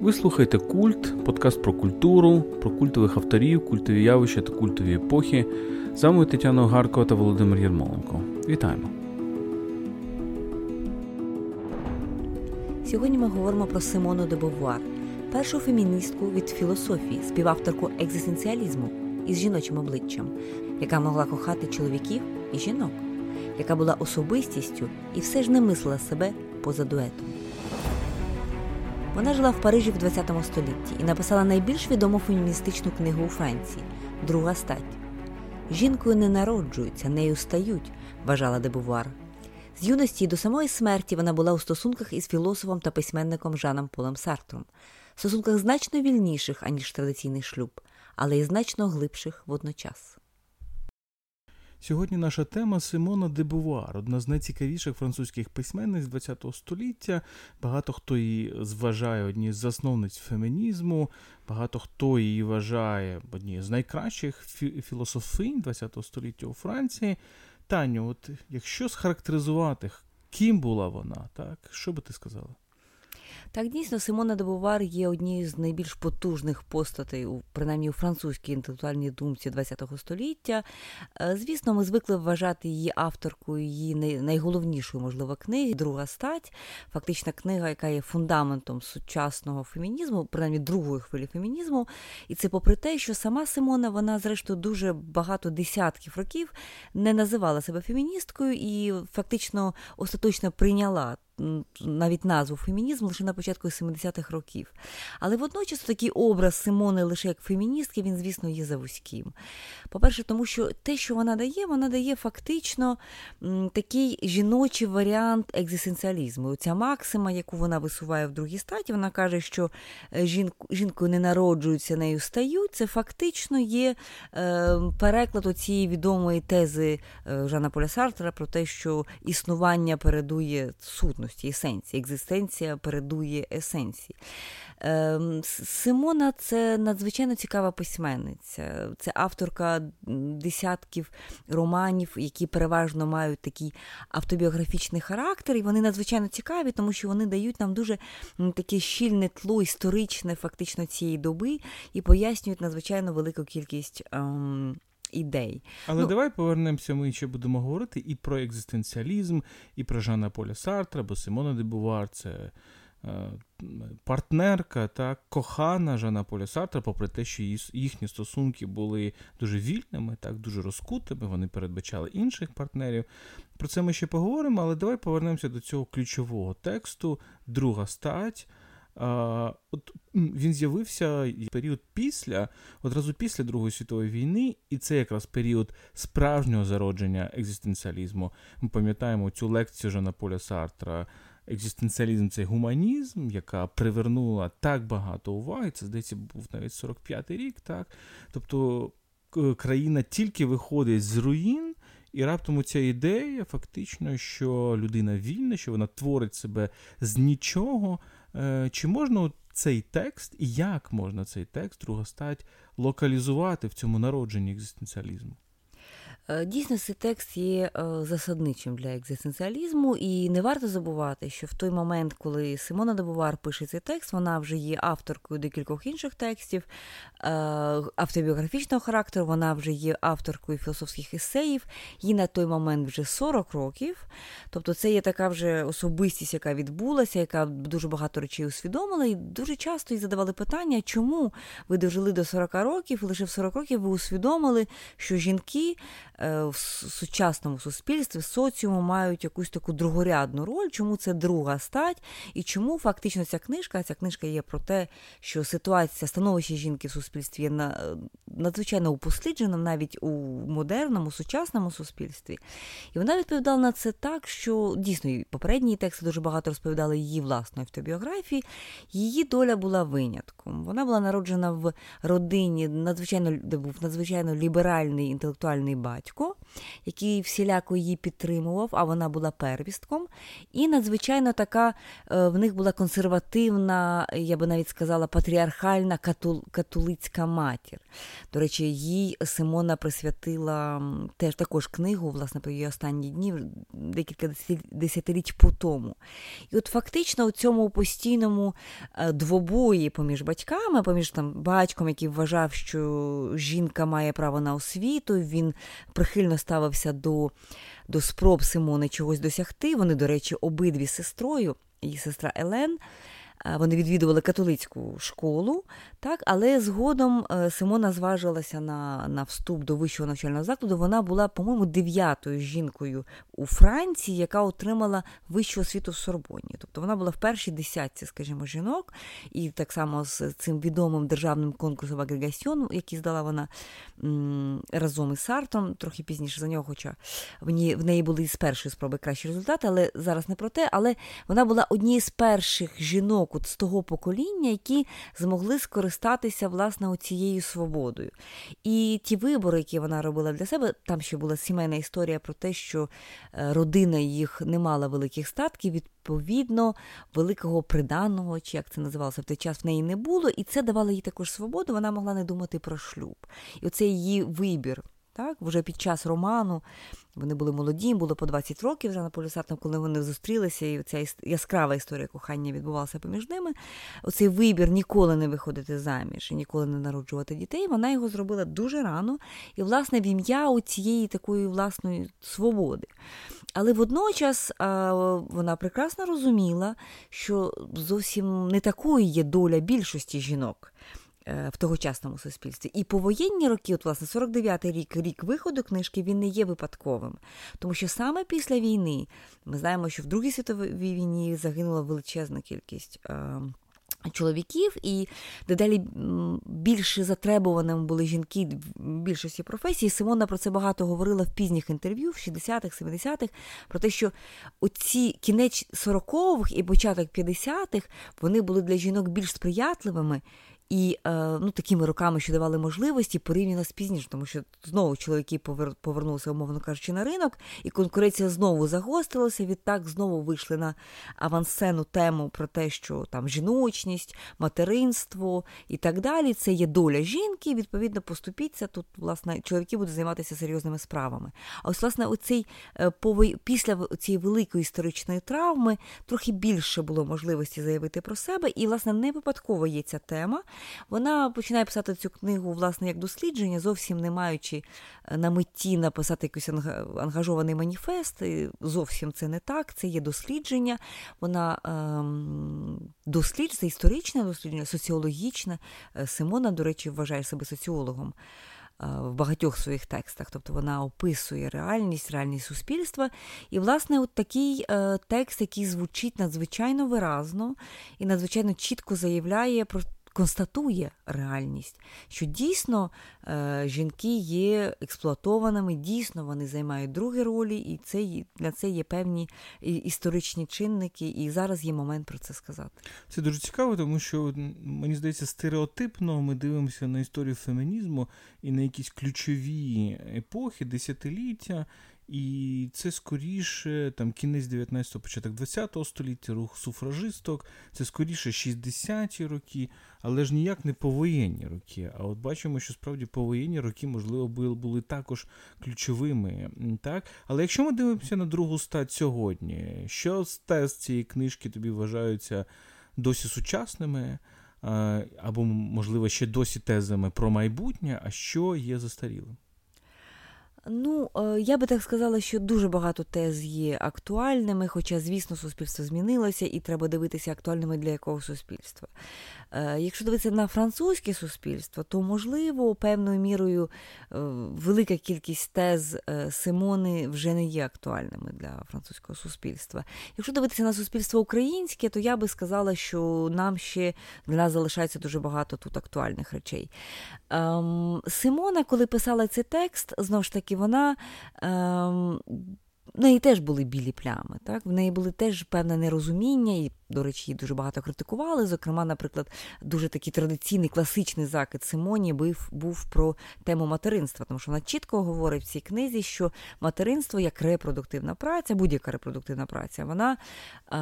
Ви слухаєте Культ, подкаст про культуру, про культових авторів, культові явища та культові епохи. З вами Тетяна Огаркова та Володимир Єрмоленко. Вітаємо! Сьогодні ми говоримо про Симону де Бовуар, першу феміністку від філософії, співавторку екзистенціалізму із жіночим обличчям, яка могла кохати чоловіків і жінок, яка була особистістю і все ж не мислила себе поза дуетом. Вона жила в Парижі в ХХ столітті і написала найбільш відому феміністичну книгу у Франції Друга стать. Жінкою не народжуються, нею стають, вважала Дебувар. З юності до самої смерті вона була у стосунках із філософом та письменником Жаном Полем Сартром, стосунках значно вільніших, аніж традиційний шлюб, але й значно глибших водночас. Сьогодні наша тема Симона де Бувар, одна з найцікавіших французьких письменниць ХХ століття. Багато хто її зважає однією з засновниць фемінізму, багато хто її вважає однією з найкращих філософинь ХХ століття у Франції. Таню, от якщо схарактеризувати, ким була вона, так, що би ти сказала? Так, дійсно, Симона Добувар є однією з найбільш потужних постатей, принаймні у французькій інтелектуальній думці ХХ століття. Е, звісно, ми звикли вважати її авторкою її найголовнішою, можливо, книги Друга стать. Фактична книга, яка є фундаментом сучасного фемінізму, принаймні другої хвилі фемінізму. І це попри те, що сама Симона, вона, зрештою, дуже багато десятків років не називала себе феміністкою і фактично остаточно прийняла навіть назву фемінізм лише на початку 70-х років. Але водночас такий образ Симони лише як феміністки, він, звісно, є завузьким. По-перше, тому що те, що вона дає, вона дає фактично такий жіночий варіант екзистенціалізму. Ця максима, яку вона висуває в другій статі, вона каже, що е, жінкою не народжуються, нею стають. Це фактично є е, переклад цієї відомої тези е, Жана Поля Сартера про те, що існування передує сутності сутності, есенції. Екзистенція передує есенції. Ем, Симона це надзвичайно цікава письменниця. Це авторка десятків романів, які переважно мають такий автобіографічний характер, і вони надзвичайно цікаві, тому що вони дають нам дуже таке щільне тло історичне, фактично цієї доби, і пояснюють надзвичайно велику кількість. Ем, ідей. Але ну, давай повернемося, ми ще будемо говорити і про екзистенціалізм, і про Жана Поля Сартра, бо Симона де Бувар це е, партнерка та кохана Жана Поля Сартра, попри те, що їхні стосунки були дуже вільними, так, дуже розкутими, вони передбачали інших партнерів. Про це ми ще поговоримо, але давай повернемося до цього ключового тексту, друга стать. От Він з'явився період після, одразу після Другої світової війни, і це якраз період справжнього зародження екзистенціалізму. Ми пам'ятаємо цю лекцію Жана Поля Сартра. Екзистенціалізм це гуманізм, яка привернула так багато уваги. Це здається, був навіть 45-й рік, так? Тобто країна тільки виходить з руїн. І раптом ця ідея, фактично, що людина вільна, що вона творить себе з нічого, чи можна цей текст і як можна цей текст другостать локалізувати в цьому народженні екзистенціалізму? Е, дійсно, цей текст є е, засадничим для екзистенціалізму, і не варто забувати, що в той момент, коли Симона Добувар пише цей текст, вона вже є авторкою декількох інших текстів е, автобіографічного характеру, вона вже є авторкою філософських есеїв, їй на той момент вже 40 років. Тобто це є така вже особистість, яка відбулася, яка дуже багато речей усвідомила, і дуже часто їй задавали питання, чому ви дожили до 40 років, лише в 40 років ви усвідомили, що жінки. Е, в сучасному суспільстві соціуму мають якусь таку другорядну роль, чому це друга стать, і чому фактично ця книжка, ця книжка є про те, що ситуація становище жінки в суспільстві є надзвичайно упослідженим навіть у модерному, сучасному суспільстві. І вона відповідала на це так, що дійсно попередні тексти дуже багато розповідали її власної автобіографії. Її доля була винятком. Вона була народжена в родині надзвичайно, де був надзвичайно ліберальний інтелектуальний батько батько, який всіляко її підтримував, а вона була первістком. І надзвичайно така е, в них була консервативна, я би навіть сказала, патріархальна католицька матір. До речі, їй Симона присвятила теж також книгу, власне, про її останні дні, декілька десятиліть по тому. І от фактично у цьому постійному е, двобої поміж батьками, поміж там батьком, який вважав, що жінка має право на освіту, він прихильно ставився до, до спроб Симони чогось досягти. Вони, до речі, обидві сестрою, її сестра Елен. Вони відвідували католицьку школу, так, але згодом е, Симона зважилася на на вступ до вищого навчального закладу. Вона була, по-моєму, дев'ятою жінкою у Франції, яка отримала вищу освіту в Сорбоні. Тобто вона була в першій десятці, скажімо, жінок, і так само з цим відомим державним конкурсом агрегасьйон, який здала вона разом із Сартом, трохи пізніше за нього, хоча в неї були з першої спроби кращі результати, але зараз не про те. Але вона була однією з перших жінок от з того покоління, які змогли скористатися власне цією свободою. І ті вибори, які вона робила для себе, там ще була сімейна історія про те, що е, родина їх не мала великих статків. Відповідно, великого приданого, чи як це називалося в той час в неї не було, і це давало їй також свободу. Вона могла не думати про шлюб. І оцей її вибір так, Вже під час роману вони були молоді, було по 20 років за Наполісартом, коли вони зустрілися, і ця яскрава історія кохання відбувалася поміж ними. Оцей вибір ніколи не виходити заміж і ніколи не народжувати дітей. Вона його зробила дуже рано і, власне, в ім'я цієї такої власної свободи. Але водночас вона прекрасно розуміла, що зовсім не такою є доля більшості жінок. Е, в тогочасному суспільстві. І повоєнні роки, от власне, 49-й рік, рік виходу книжки, він не є випадковим. Тому що саме після війни ми знаємо, що в Другій світовій війні загинула величезна кількість. Е, чоловіків, і дедалі більше затребуваними були жінки в більшості професій. Симона про це багато говорила в пізніх інтерв'ю, в 60-х, 70-х, про те, що оці кінець 40-х і початок 50-х вони були для жінок більш сприятливими, і е, ну, такими роками, що давали можливості порівняно з пізніше, тому що знову чоловіки повернулися, умовно кажучи, на ринок, і конкуренція знову загострилася. Відтак знову вийшли на авансцену тему про те, що там жіночність, материнство і так далі. Це є доля жінки, відповідно, поступіться. Тут, власне, чоловіки будуть займатися серйозними справами. А ось, власне, оцей е, після цієї великої історичної травми трохи більше було можливості заявити про себе, і, власне, не випадково є ця тема. Вона починає писати цю книгу, власне, як дослідження, зовсім не маючи е, на меті написати якийсь ангажований маніфест. Зовсім це не так. Це є дослідження. Вона ем, досліджує, це історичне дослідження, соціологічне. Е, Симона, до речі, вважає себе соціологом. Е, в багатьох своїх текстах, тобто вона описує реальність, реальність суспільства. І, власне, от такий текст, який звучить надзвичайно виразно і надзвичайно чітко заявляє про констатує реальність, що дійсно е, жінки є експлуатованими, дійсно вони займають другі ролі, і це для це є певні історичні чинники, і зараз є момент про це сказати. Це дуже цікаво, тому що мені здається, стереотипно ми дивимося на історію фемінізму і на якісь ключові епохи, десятиліття. І це скоріше там кінець 19-го, початок 20-го століття, рух суфражисток, це скоріше 60-ті роки, але ж ніяк не повоєнні роки. А от бачимо, що справді повоєнні роки, можливо, були також ключовими. так? Але якщо ми дивимося на другу стать сьогодні, що з цієї книжки тобі вважаються досі сучасними? Або, можливо, ще досі тезами про майбутнє, а що є застарілим? Ну, е, я би так сказала, що дуже багато тез є актуальними, хоча, звісно, суспільство змінилося, і треба дивитися актуальними для якого суспільства. Е, якщо дивитися на французьке суспільство, то можливо певною мірою е, велика кількість тез Симони вже не є актуальними для французького суспільства. Якщо дивитися на суспільство українське, то я би сказала, що нам ще для нас залишається дуже багато тут актуальних речей. Ем, Симона, коли писала цей текст, знову ж таки вона ем, в неї теж були білі плями. Так? В неї були теж певне нерозуміння, і, до речі, її дуже багато критикували. Зокрема, наприклад, дуже такий традиційний класичний закид Симоні був, був про тему материнства, тому що вона чітко говорить в цій книзі, що материнство як репродуктивна праця, будь-яка репродуктивна праця, вона а,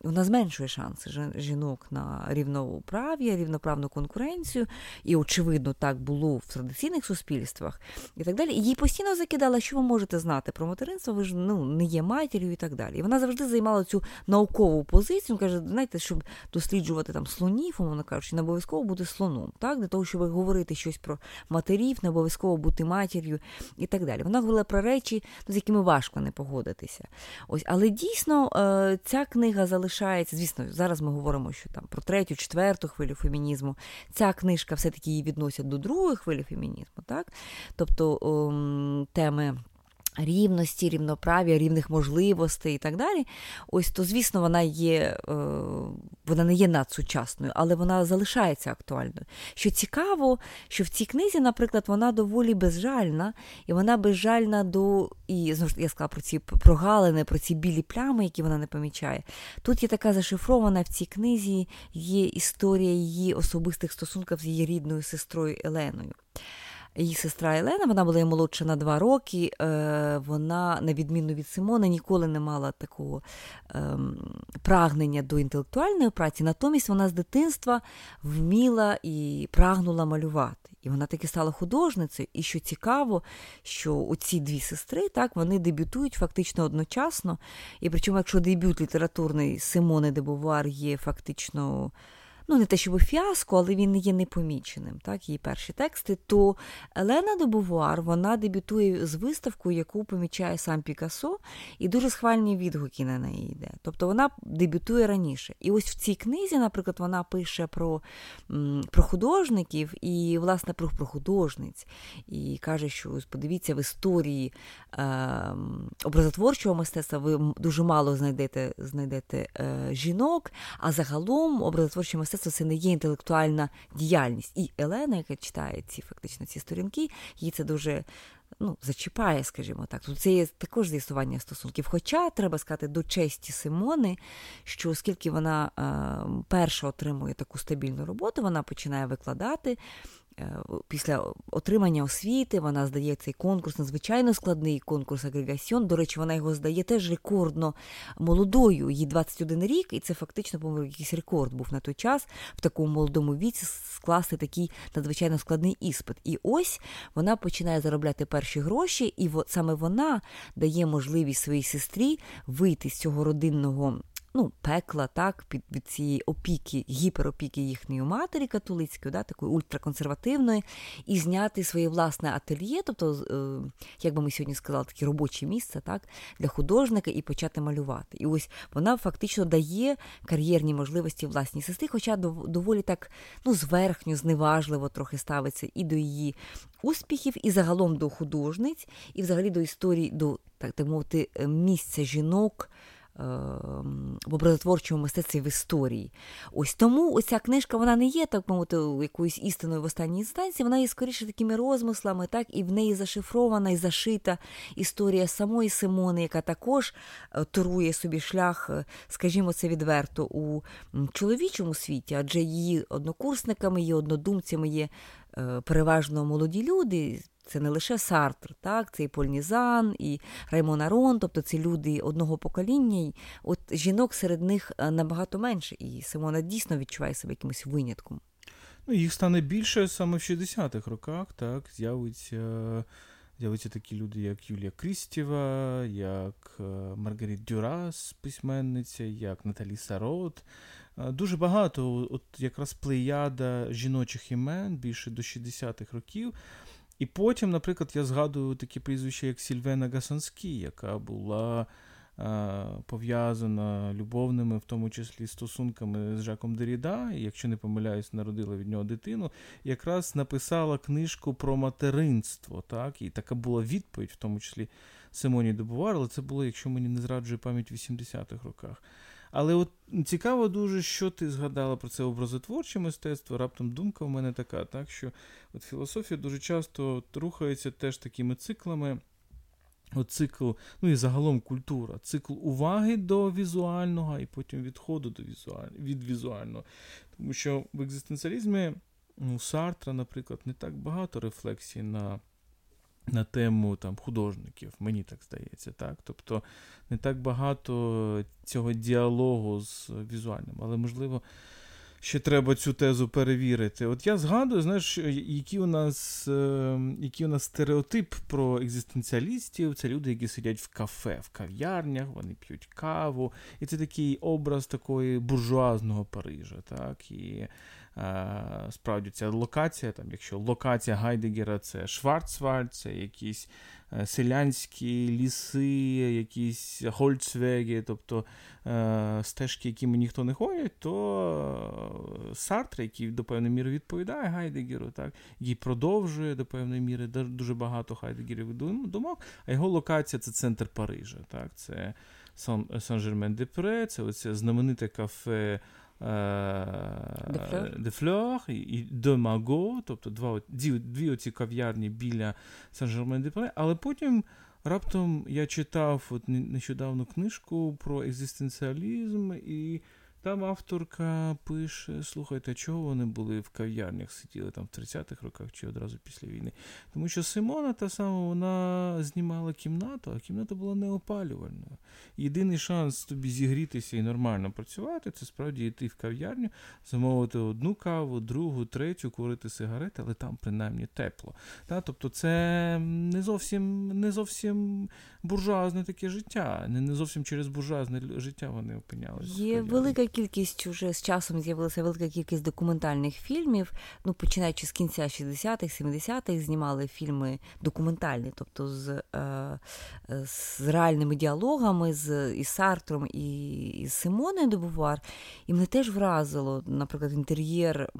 вона зменшує шанси жінок на рівноправ'я, рівноправну конкуренцію. І, очевидно, так було в традиційних суспільствах і так далі. І їй постійно закидала, що ви можете знати про материнство, ви ж ну, не є матір'ю і так далі. І вона завжди займала цю наукову позицію. Каже, знаєте, щоб досліджувати там слонів, умовно кажучи, не обов'язково бути слоном. Так? Для того, щоб говорити щось про матерів, не обов'язково бути матір'ю і так далі. Вона говорила про речі, з якими важко не погодитися. Ось, Але дійсно е, ця книга залишається, звісно, зараз ми говоримо, що там про третю, четверту хвилю фемінізму. Ця книжка все-таки її відносять до другої хвилі фемінізму, так? Тобто ем, теми рівності, рівноправ'я, рівних можливостей і так далі. Ось то, звісно, вона є, е, вона не є надсучасною, але вона залишається актуальною. Що цікаво, що в цій книзі, наприклад, вона доволі безжальна, і вона безжальна до і знову я сказала про ці прогалини, про ці білі плями, які вона не помічає. Тут є така зашифрована в цій книзі є історія її особистих стосунків з її рідною сестрою Еленою. Її сестра Елена, вона була молодша на два роки. Е, вона, на відміну від Симона, ніколи не мала такого ем, прагнення до інтелектуальної праці. Натомість вона з дитинства вміла і прагнула малювати. І вона таки стала художницею. І що цікаво, що оці дві сестри так, вони дебютують фактично одночасно. І причому, якщо дебют літературний Симони де Бувар є фактично ну не те, щоб фіаско, але він є непоміченим. Так, її перші тексти. То Елена де Бувуар, вона дебютує з виставкою, яку помічає сам Пікассо, і дуже схвальні відгуки на неї йде. Тобто вона дебютує раніше. І ось в цій книзі, наприклад, вона пише про про художників і, власне, про, про художниць. І каже, що подивіться, в історії е, образотворчого мистецтва ви дуже мало знайдете знайдете е, жінок, а загалом образотворче мистецтво мистецтво це не є інтелектуальна діяльність. І Елена, яка читає ці фактично ці сторінки, їй це дуже ну, зачіпає, скажімо так. Тут це є також з'ясування стосунків. Хоча треба сказати до честі Симони, що оскільки вона е, перша отримує таку стабільну роботу, вона починає викладати. Е, після отримання освіти вона здає цей конкурс, надзвичайно складний конкурс агрегаціон. До речі, вона його здає теж рекордно молодою, їй 21 рік, і це фактично, по-моєму, якийсь рекорд був на той час в такому молодому віці скласти такий надзвичайно складний іспит. І ось вона починає заробляти перші гроші, і саме вона дає можливість своїй сестрі вийти з цього родинного ну, пекла так, під від цієї опіки, гіперопіки їхньої матері католицької, да, такої ультраконсервативної, і зняти своє власне ательє, тобто, е, як би ми сьогодні сказали, таке робоче місце так, для художника і почати малювати. І ось вона фактично дає кар'єрні можливості власній сестрі, хоча доволі так ну, зверхньо, зневажливо трохи ставиться і до її успіхів, і загалом до художниць, і взагалі до історії, до так, так мовити, місця жінок. Ем, в образотворчому мистецтві в історії. Ось тому оця книжка вона не є, так мовити, якоюсь істиною в останній інстанції, вона є скоріше такими розмислами, так, і в неї зашифрована і зашита історія самої Симони, яка також е, торує собі шлях, е, скажімо, це відверто у чоловічому світі, адже її однокурсниками, її однодумцями є е, переважно молоді люди. Це не лише Сартр, так, це і Польнізан, і Раймон Арон, тобто це люди одного покоління. От жінок серед них е, набагато менше, і Симона дійсно відчуває себе якимось винятком. Ну, Їх стане більше саме в 60-х роках, так, з'явиться. З'являться такі люди, як Юлія Крістєва, як е, Маргарит Дюрас, письменниця, як Наталі Сарот. Е, дуже багато, от якраз плеяда жіночих імен більше до 60-х років. І потім, наприклад, я згадую такі прізвища, як Сільвена Гасанські, яка була а, пов'язана любовними, в тому числі стосунками з Жаком Деріда, і, якщо не помиляюсь, народила від нього дитину, якраз написала книжку про материнство. так, І така була відповідь, в тому числі Симоні Добувар, але це було, якщо мені не зраджує пам'ять в 80-х роках. Але от цікаво дуже, що ти згадала про це образотворче мистецтво. Раптом думка в мене така, так що от філософія дуже часто рухається теж такими циклами. От цикл, ну і загалом культура, цикл уваги до візуального і потім відходу до візуаль... від візуального. Тому що в екзистенціалізмі у Сартра, наприклад, не так багато рефлексій на на тему там, художників, мені так здається. так? Тобто не так багато цього діалогу з візуальним, але можливо ще треба цю тезу перевірити. От я згадую, знаєш, які у нас е, який у нас стереотип про екзистенціалістів. Це люди, які сидять в кафе, в кав'ярнях, вони п'ють каву. І це такий образ такої буржуазного Парижа. так, і Справді, ця локація, там, якщо локація Гайдегера це Шварцвальд, це якісь Е, селянські ліси, якісь гольцвеги, тобто е, стежки, якими ніхто не ходить, то е, Сартр, який до певної міри відповідає Гайдегеру, так, який продовжує до певної міри дуже багато Гайдегерів думок, а його локація це центр Парижа. Так, Це Сан-Жермен-де-Пре, це оце знамените кафе. Де Фльор і Де Маго, тобто два, дві, дві оці кав'ярні біля Сан-Жермен-де-Пре, але потім раптом я читав от нещодавно книжку про екзистенціалізм і там авторка пише: слухайте, чого вони були в кав'ярнях, сиділи там в 30-х роках чи одразу після війни. Тому що Симона та сама вона знімала кімнату, а кімната була неопалювальною. Єдиний шанс тобі зігрітися і нормально працювати це справді йти в кав'ярню, замовити одну каву, другу, третю, курити сигарети, але там принаймні тепло. Та? Тобто це не зовсім не зовсім буржуазне таке життя. Не, не зовсім через буржуазне життя вони опинялися. Є велика кількість уже з часом з'явилася велика кількість документальних фільмів. Ну, починаючи з кінця 60-х, 70-х, знімали фільми документальні, тобто з е, з реальними діалогами з із Сартром і, і Симоною Дебувар. І мене теж вразило, наприклад, інтер'єр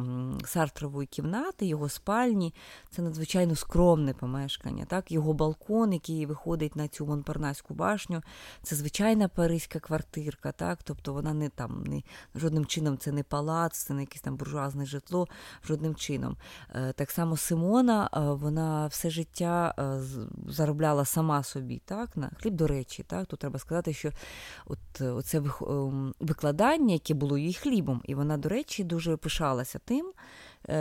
Сартрової кімнати, його спальні. Це надзвичайно скромне помешкання. Так? Його балкон, який виходить на цю Монпарнаську башню, це звичайна паризька квартирка. так? Тобто вона не там не жодним чином це не палац, це не якесь там буржуазне житло, жодним чином. Е, так само Симона, е, вона все життя е, заробляла сама собі, так, на хліб, до речі, так, тут треба сказати, що от оце ем, викладання, яке було її хлібом, і вона, до речі, дуже пишалася тим.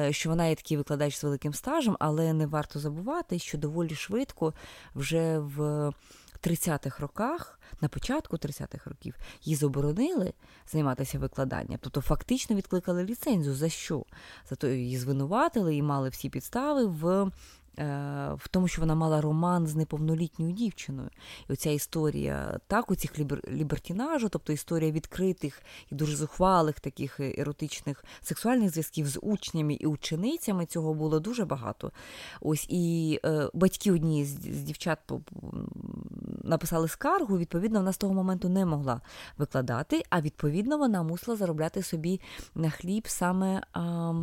Що вона є такий викладач з великим стажем, але не варто забувати, що доволі швидко вже в 30-х роках, на початку 30-х років, її заборонили займатися викладанням. Тобто фактично відкликали ліцензію. За що? Зато її звинуватили і мали всі підстави в Е, в тому, що вона мала роман з неповнолітньою дівчиною. І оця історія так, у цих лібертінажу, тобто історія відкритих і дуже зухвалих таких еротичних сексуальних зв'язків з учнями і ученицями, цього було дуже багато. Ось І е, батьки одні з, з дівчат написали скаргу, відповідно, вона з того моменту не могла викладати, а відповідно вона мусила заробляти собі на хліб саме. А,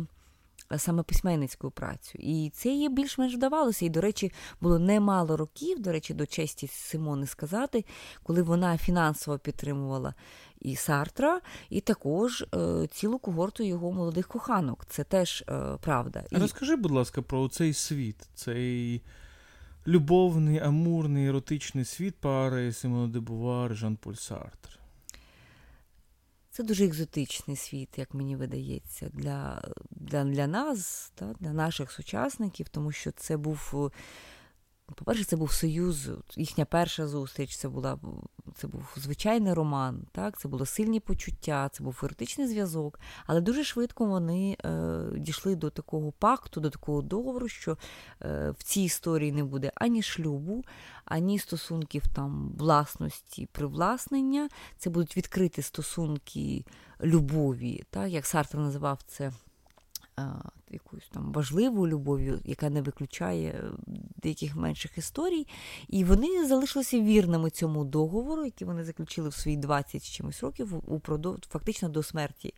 саме письменницькою працю. І це їй більш-менш вдавалося. І, до речі, було немало років, до речі, до честі Симони сказати, коли вона фінансово підтримувала і Сартра, і також е, цілу когорту його молодих коханок. Це теж е, правда. І... Розкажи, будь ласка, про цей світ, цей. Любовний, амурний, еротичний світ пари Симона Дебувар, Жан-Поль Сартр. Це дуже екзотичний світ, як мені видається, для для, для нас, та, для наших сучасників, тому що це був по-перше, це був союз, їхня перша зустріч, це була це був звичайний роман, так, це були сильні почуття, це був еротичний зв'язок. Але дуже швидко вони е, дійшли до такого пакту, до такого договору, що е, в цій історії не буде ані шлюбу, ані стосунків там власності, привласнення. Це будуть відкриті стосунки любові, так, як Сартер називав це якоюсь там важливою любов'ю, яка не виключає деяких менших історій. І вони залишилися вірними цьому договору, який вони заключили в свої 20 з чимось років, упродовж фактично до смерті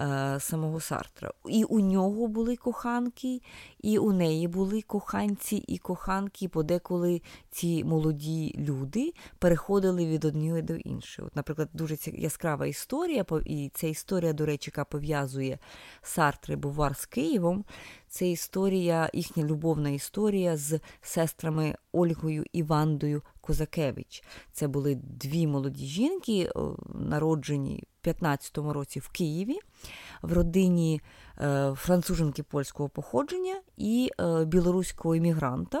е, самого Сартра. І у нього були коханки, і у неї були коханці і коханки. Подеколи ці молоді люди переходили від однієї до іншої. От, Наприклад, дуже яскрава історія, і ця історія, до речі, яка пов'язує Сартри Бувар з Києвом. Це історія, їхня любовна історія з сестрами Ольгою і Вандою Козакевич. Це були дві молоді жінки, народжені в 15-му році в Києві, в родині е, француженки польського походження і е, білоруського іммігранта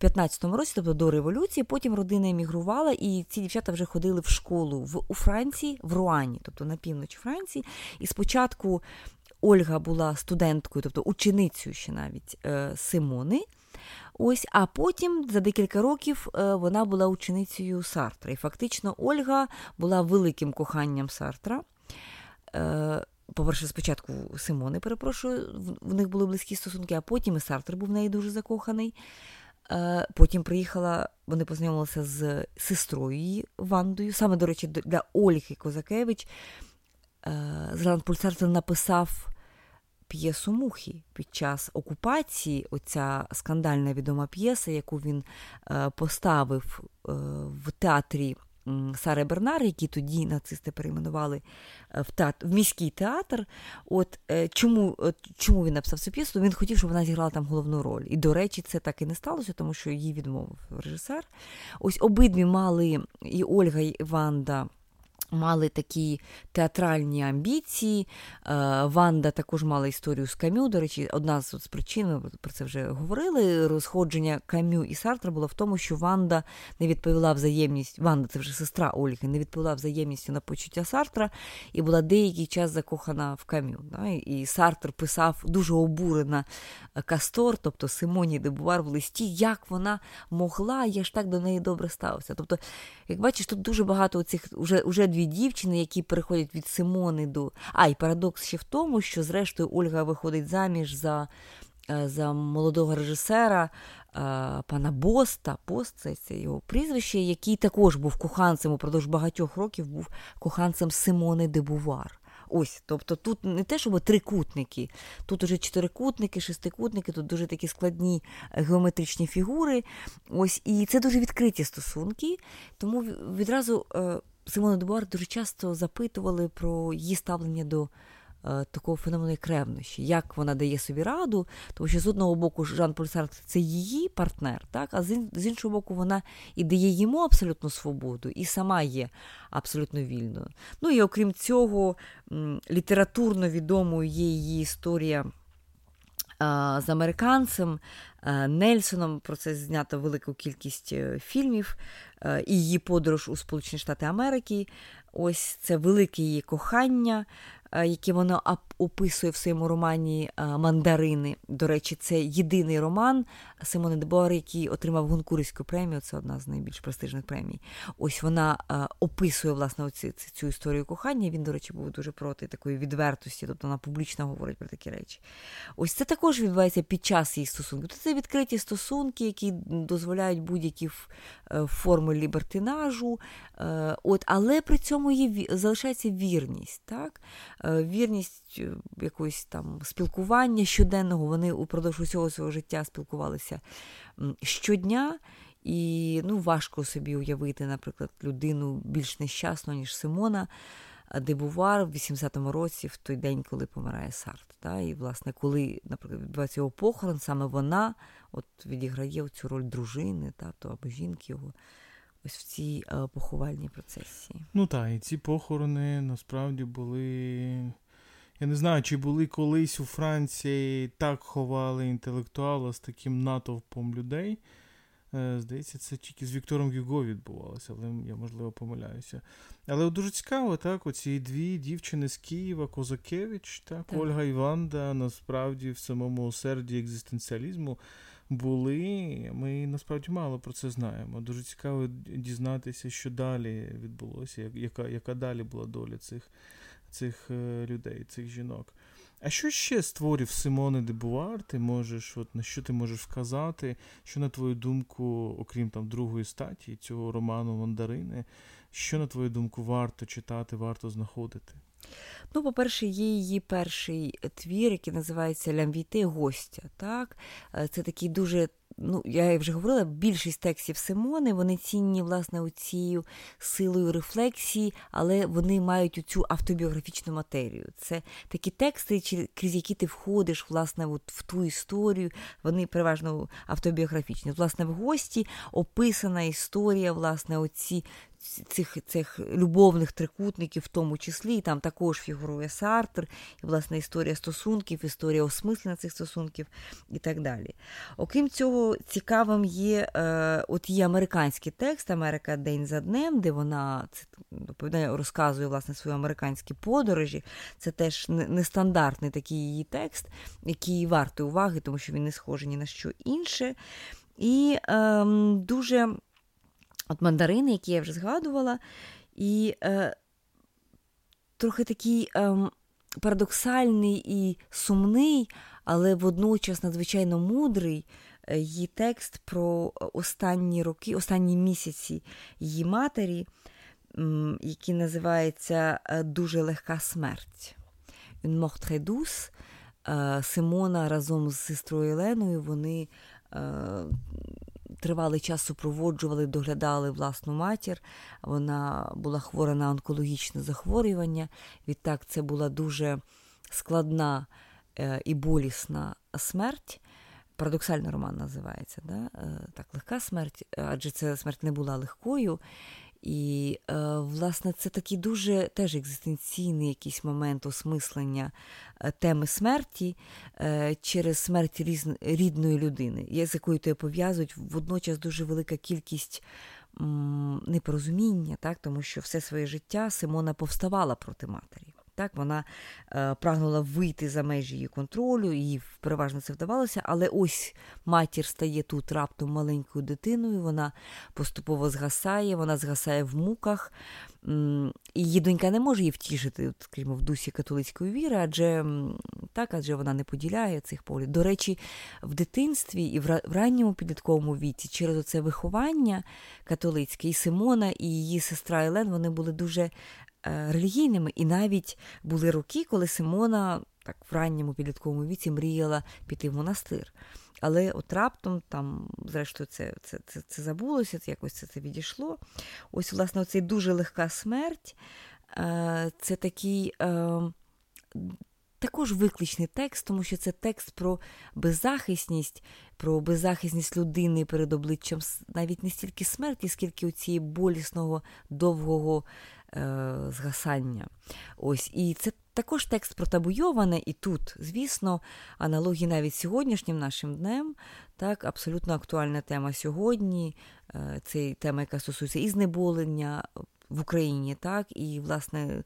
в 15-му році, тобто до революції. Потім родина емігрувала, і ці дівчата вже ходили в школу в у Франції, в Руані, тобто на півночі Франції. І спочатку Ольга була студенткою, тобто ученицею ще навіть е, Симони. Ось, А потім за декілька років е, вона була ученицею Сартра. І фактично Ольга була великим коханням Сартра. Е, по-перше, спочатку Симони, перепрошую, в них були близькі стосунки, а потім і Сартр був в неї дуже закоханий. Потім приїхала, вони познайомилися з сестрою її Вандою. Саме, до речі, для Ольги Козакевич Зеланд Пульсартер написав п'єсу Мухи під час окупації. Оця скандальна відома п'єса, яку він е, поставив е, в театрі Сари Бернар, який тоді нацисти перейменували е, в театр, в міський театр. От чому чому він написав цю п'єсу? Він хотів, щоб вона зіграла там головну роль. І, до речі, це так і не сталося, тому що її відмовив режисер. Ось обидві мали і Ольга, і Ванда мали такі театральні амбіції. Е, Ванда також мала історію з Камю. До речі, одна з причин, ми про це вже говорили. Розходження Камю і Сартра було в тому, що Ванда не відповіла взаємність. Ванда, це вже сестра Ольги, не відповіла взаємністю на почуття Сартра і була деякий час закохана в Камю. І Сартр писав дуже обурена Кастор, тобто Симоні Дебувар в листі, як вона могла, я ж так до неї добре ставився. Тобто, як бачиш, тут дуже багато цих вже, вже дві дівчини, які переходять від Симони до. А, і парадокс ще в тому, що, зрештою, Ольга виходить заміж за е, за молодого режисера е, пана Боста. Бост, це, це його прізвище, який також був коханцем упродовж багатьох років, був коханцем Симони де Бувар. Ось, тобто тут не те, щоб трикутники, тут уже чотирикутники, шестикутники, тут дуже такі складні е, геометричні фігури. Ось, І це дуже відкриті стосунки, тому відразу Симона Дебуар дуже часто запитували про її ставлення до е, такого феномену як ревнощі, як вона дає собі раду, тому що з одного боку Жан Поль Сартр – це її партнер, так, а з іншого боку, вона і дає йому абсолютну свободу, і сама є абсолютно вільною. Ну і окрім цього, літературно відомою є її історія з американцем Нельсоном. Про це знято велику кількість е, фільмів. І її подорож у Сполучені Штати Америки. Ось це велике її кохання, Е, які вона описує в своєму романі е, Мандарини. До речі, це єдиний роман Симони Дебор, який отримав Гонкурівську премію. Це одна з найбільш престижних премій. Ось вона е, описує власне оці, цю історію кохання. Він, до речі, був дуже проти такої відвертості, тобто вона публічно говорить про такі речі. Ось це також відбувається під час її стосунків. Це відкриті стосунки, які дозволяють будь-які форми лібертинажу, от, але при цьому є залишається вірність. так? Е, вірність е, якоїсь там спілкування щоденного. Вони упродовж усього свого життя спілкувалися щодня. І ну, важко собі уявити, наприклад, людину більш нещасну, ніж Симона Дебувар в 80-му році, в той день, коли помирає Сарт. Та? І, власне, коли, наприклад, відбувається його похорон, саме вона от відіграє цю роль дружини та, то, або жінки його ось в цій е, поховальній процесії. Ну так, і ці похорони насправді були. Я не знаю, чи були колись у Франції так ховали інтелектуала з таким натовпом людей. Е, здається, це тільки з Віктором Гюго відбувалося, але я, можливо, помиляюся. Але дуже цікаво, так, оці дві дівчини з Києва, Козакевич, так, так. Ольга Іванда, насправді в самому серді екзистенціалізму були. Ми насправді мало про це знаємо. Дуже цікаво дізнатися, що далі відбулося, яка яка далі була доля цих цих е, людей, цих жінок. А що ще створив Симоне де Бувар? Ти можеш, от на що ти можеш сказати? Що, на твою думку, окрім там другої статі цього роману Мандарини, що, на твою думку, варто читати, варто знаходити? Ну, по-перше, є її перший твір, який називається Лямвіти гостя. Так? Е, це такий дуже ну, я вже говорила, більшість текстів Симони вони цінні власне цією силою рефлексії, але вони мають цю автобіографічну матерію. Це такі тексти, крізь які ти входиш власне, от в ту історію. Вони переважно автобіографічні. Власне, в гості описана історія, власне, оці цих цих любовних трикутників, в тому числі, і там також фігурує Сартр, і власне історія стосунків, історія осмислення цих стосунків і так далі. Окрім цього, цікавим є е, от є американський текст Америка День за днем, де вона це доповідає, розказує власне свої американські подорожі. Це теж нестандартний такий її текст, який вартий уваги, тому що він не схожий ні на що інше. І е, дуже от мандарини, які я вже згадувала, і е, трохи такий е, парадоксальний і сумний, але водночас надзвичайно мудрий е, її текст про останні роки, останні місяці її матері, який називається е, Дуже легка смерть. Douce. Е, Симона разом з сестрою Еленою вони тривалий час супроводжували, доглядали власну матір. Вона була хвора на онкологічне захворювання. Відтак, це була дуже складна е, і болісна смерть. Парадоксальний роман називається. Да? Е, так, легка смерть, адже ця смерть не була легкою. І, е, власне, це такий дуже теж екзистенційний якийсь момент осмислення е, теми смерті е, через смерть рідної людини, з якою тебе пов'язують водночас дуже велика кількість непорозуміння, так, тому що все своє життя Симона повставала проти матері. Так, Вона е, прагнула вийти за межі її контролю, їй переважно це вдавалося, але ось матір стає тут раптом маленькою дитиною, вона поступово згасає, вона згасає в муках, і її донька не може її втішити, скажімо, в дусі католицької віри, адже так, адже вона не поділяє цих поглядів. До речі, в дитинстві і в ранньому підлітковому віці через це виховання католицьке і Симона, і її сестра Елен вони були дуже релігійними, і навіть були роки, коли Симона так в ранньому підлітковому віці мріяла піти в монастир. Але от раптом, там, зрештою, це це, це, це забулося, це якось це, це відійшло. Ось, власне, оцей дуже легка смерть е, це такий. Е, також викличний текст, тому що це текст про беззахисність, про беззахисність людини перед обличчям навіть не стільки смерті, скільки у цієї болісного довгого Е, згасання. Ось, І це також текст протабуйоване, і тут, звісно, аналогії навіть сьогоднішнім нашим днем, так, абсолютно актуальна тема сьогодні. Е, це тема, яка стосується і знеболення. В Україні, так, і, власне,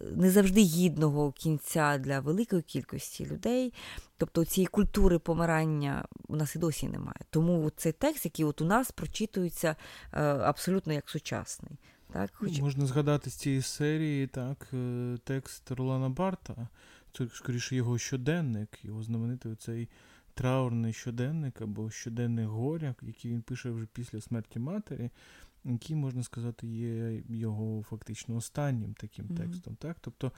не завжди гідного кінця для великої кількості людей. Тобто цієї культури помирання у нас і досі немає. Тому цей текст, який от у нас прочитується е, абсолютно як сучасний. Так, хоч... Можна згадати з цієї серії так, е, текст Ролана Барта, це скоріше його щоденник, його знаменитий цей траурний щоденник або щоденник горя, який він пише вже після смерті матері, який, можна сказати, є його фактично останнім таким mm-hmm. текстом. Так? Тобто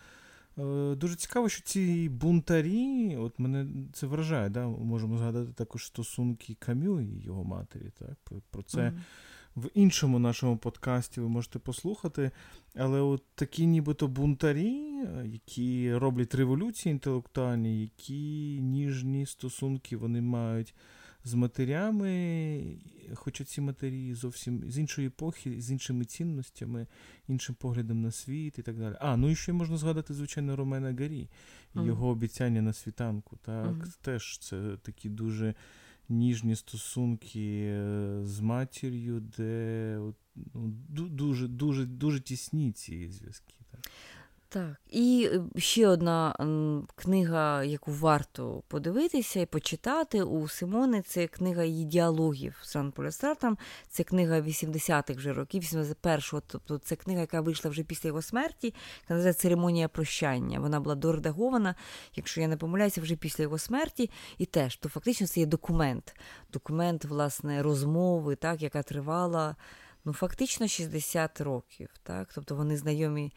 е, Дуже цікаво, що ці бунтарі, от мене це вражає, да? можемо згадати також стосунки Кам'ю і його матері. Так? Про це mm-hmm в іншому нашому подкасті ви можете послухати. Але от такі нібито бунтарі, які роблять революції інтелектуальні, які ніжні стосунки вони мають з матерями, хоча ці матері зовсім з іншої епохи, з іншими цінностями, іншим поглядом на світ і так далі. А, ну і ще можна згадати, звичайно, Ромена Гарі, mm. його обіцяння на світанку. Так, mm. Теж це такі дуже ніжні стосунки е, з матір'ю, де ну, дуже дуже дуже тісні ці зв'язки. Так. Так, і е, ще одна книга, яку варто подивитися і почитати у Симони, це книга її діалогів з Жан Поля Це книга 80-х вже років, 81-го, тобто це книга, яка вийшла вже після його смерті, називається Церемонія прощання. Вона була доредагована, якщо я не помиляюся, вже після його смерті. І теж, то фактично це є документ, документ, власне, розмови, так, яка тривала ну, фактично 60 років. Так? Тобто вони знайомі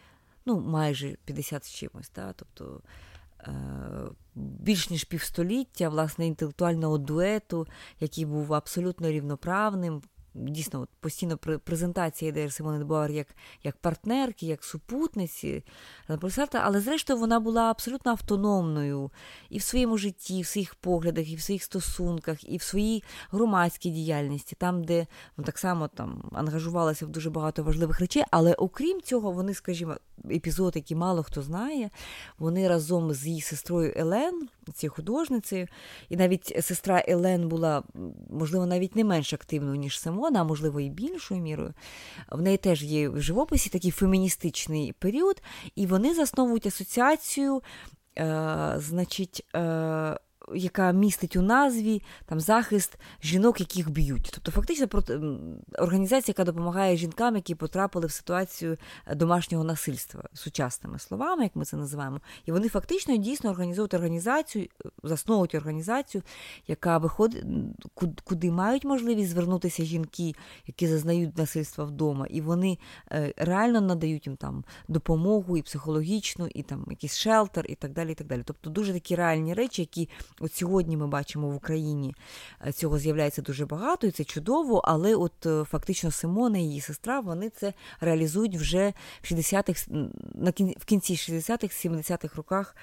ну, майже 50 з чимось. Та? Тобто більш ніж півстоліття власне інтелектуального дуету, який був абсолютно рівноправним, дійсно от постійно презентація ідеї Симони Дебуар як як партнерки, як супутниці Сарта, але зрештою вона була абсолютно автономною і в своєму житті, і в своїх поглядах, і в своїх стосунках, і в своїй громадській діяльності, там, де ну, так само там ангажувалася в дуже багато важливих речей. Але окрім цього, вони, скажімо, епізод, який мало хто знає, вони разом з її сестрою Елен, цією художницею, і навіть сестра Елен була, можливо, навіть не менш активною, ніж Симона, а можливо, і більшою мірою. В неї теж є в живописі такий феміністичний період, і вони засновують асоціацію, е, значить, е, яка містить у назві там захист жінок, яких б'ють. Тобто, фактично, організація, яка допомагає жінкам, які потрапили в ситуацію е, домашнього насильства, сучасними словами, як ми це називаємо. І вони фактично дійсно організують організацію, засновують організацію, яка виходить, куди мають можливість звернутися жінки, які зазнають насильства вдома, і вони е, реально надають їм там допомогу і психологічну, і там якийсь шелтер, і так далі. і так далі. Тобто дуже такі реальні речі, які От сьогодні ми бачимо в Україні е, цього з'являється дуже багато, і це чудово, але от е, фактично Симона і її сестра вони це реалізують вже в 60-х, в кінці 60-х, 70-х роках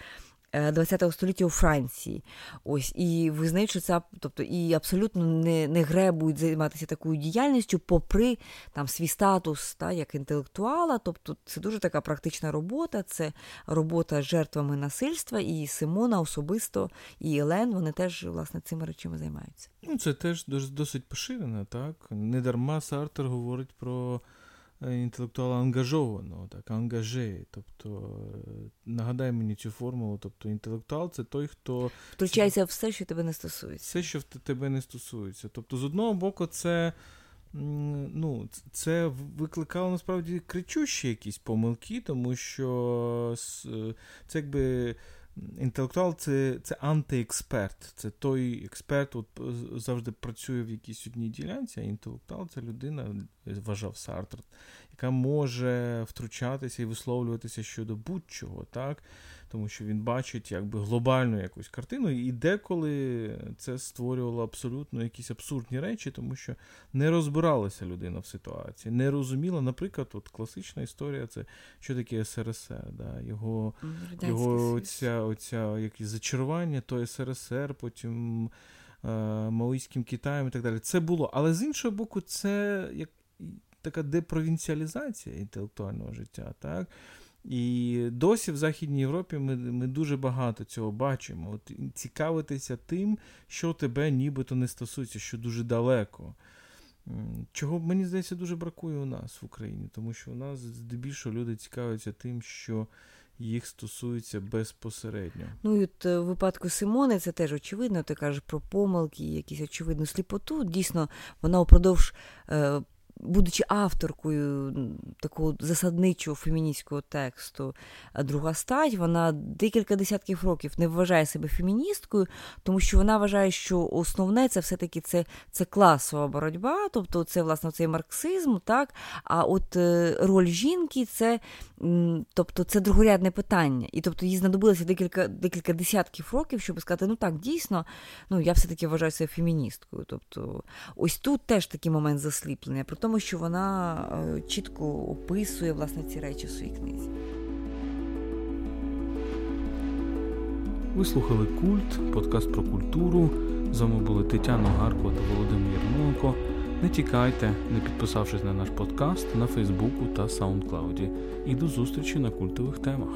ХХ е, століття у Франції. Ось і визнають, що це тобто і абсолютно не не гребують займатися такою діяльністю, попри там свій статус та, як інтелектуала. Тобто це дуже така практична робота, це робота з жертвами насильства, і Симона особисто, і Елен вони теж власне цими речами займаються. Ну, Це теж досить поширено, так? Недарма Сартер говорить про. Інтелектуала ангажованого, так, ангаже. Тобто, е, нагадай мені цю формулу. Тобто, інтелектуал це той, хто втручається в все, що тебе не стосується. Все, що тебе не стосується. Тобто, з одного боку, це. Ну, Це викликало насправді кричущі якісь помилки, тому що е, це якби Інтелектуал це це антиексперт. Це той експерт, от завжди працює в якійсь одній ділянці, а інтелектуал це людина, вважав Сартр, яка може втручатися і висловлюватися щодо будь-чого, так? Тому що він бачить якби глобальну якусь картину, і деколи це створювало абсолютно якісь абсурдні речі, тому що не розбиралася людина в ситуації, не розуміла, наприклад, от класична історія це що таке СРСР, да? його його оця, оця якісь зачарування, то СРСР, потім е, Маоїським Китаєм і так далі. Це було. Але з іншого боку, це як така депровінціалізація інтелектуального життя. так? І досі в Західній Європі ми ми дуже багато цього бачимо. От Цікавитися тим, що тебе нібито не стосується, що дуже далеко. Чого мені здається дуже бракує у нас в Україні, тому що у нас здебільшого люди цікавляться тим, що їх стосується безпосередньо. Ну і от е, в випадку Симони це теж очевидно. Ти кажеш про помилки, якісь очевидну сліпоту. Дійсно, вона упродовж е, будучи авторкою такого засадничого феміністського тексту, друга стать, вона декілька десятків років не вважає себе феміністкою, тому що вона вважає, що основне це все-таки це це класова боротьба, тобто це власне цей марксизм, так? А от е, роль жінки це тобто це другорядне питання. І тобто їй знадобилося декілька декілька десятків років, щоб сказати, ну так, дійсно, ну я все-таки вважаю себе феміністкою. Тобто, ось тут теж такий момент засліплення тому що вона е, чітко описує власне ці речі в своїй книзі. Ви слухали Культ, подкаст про культуру. З вами були Тетяна Гаркова та Володимир Ярмоленко. Не тікайте, не підписавшись на наш подкаст на Фейсбуку та Саундклауді. І до зустрічі на культових темах.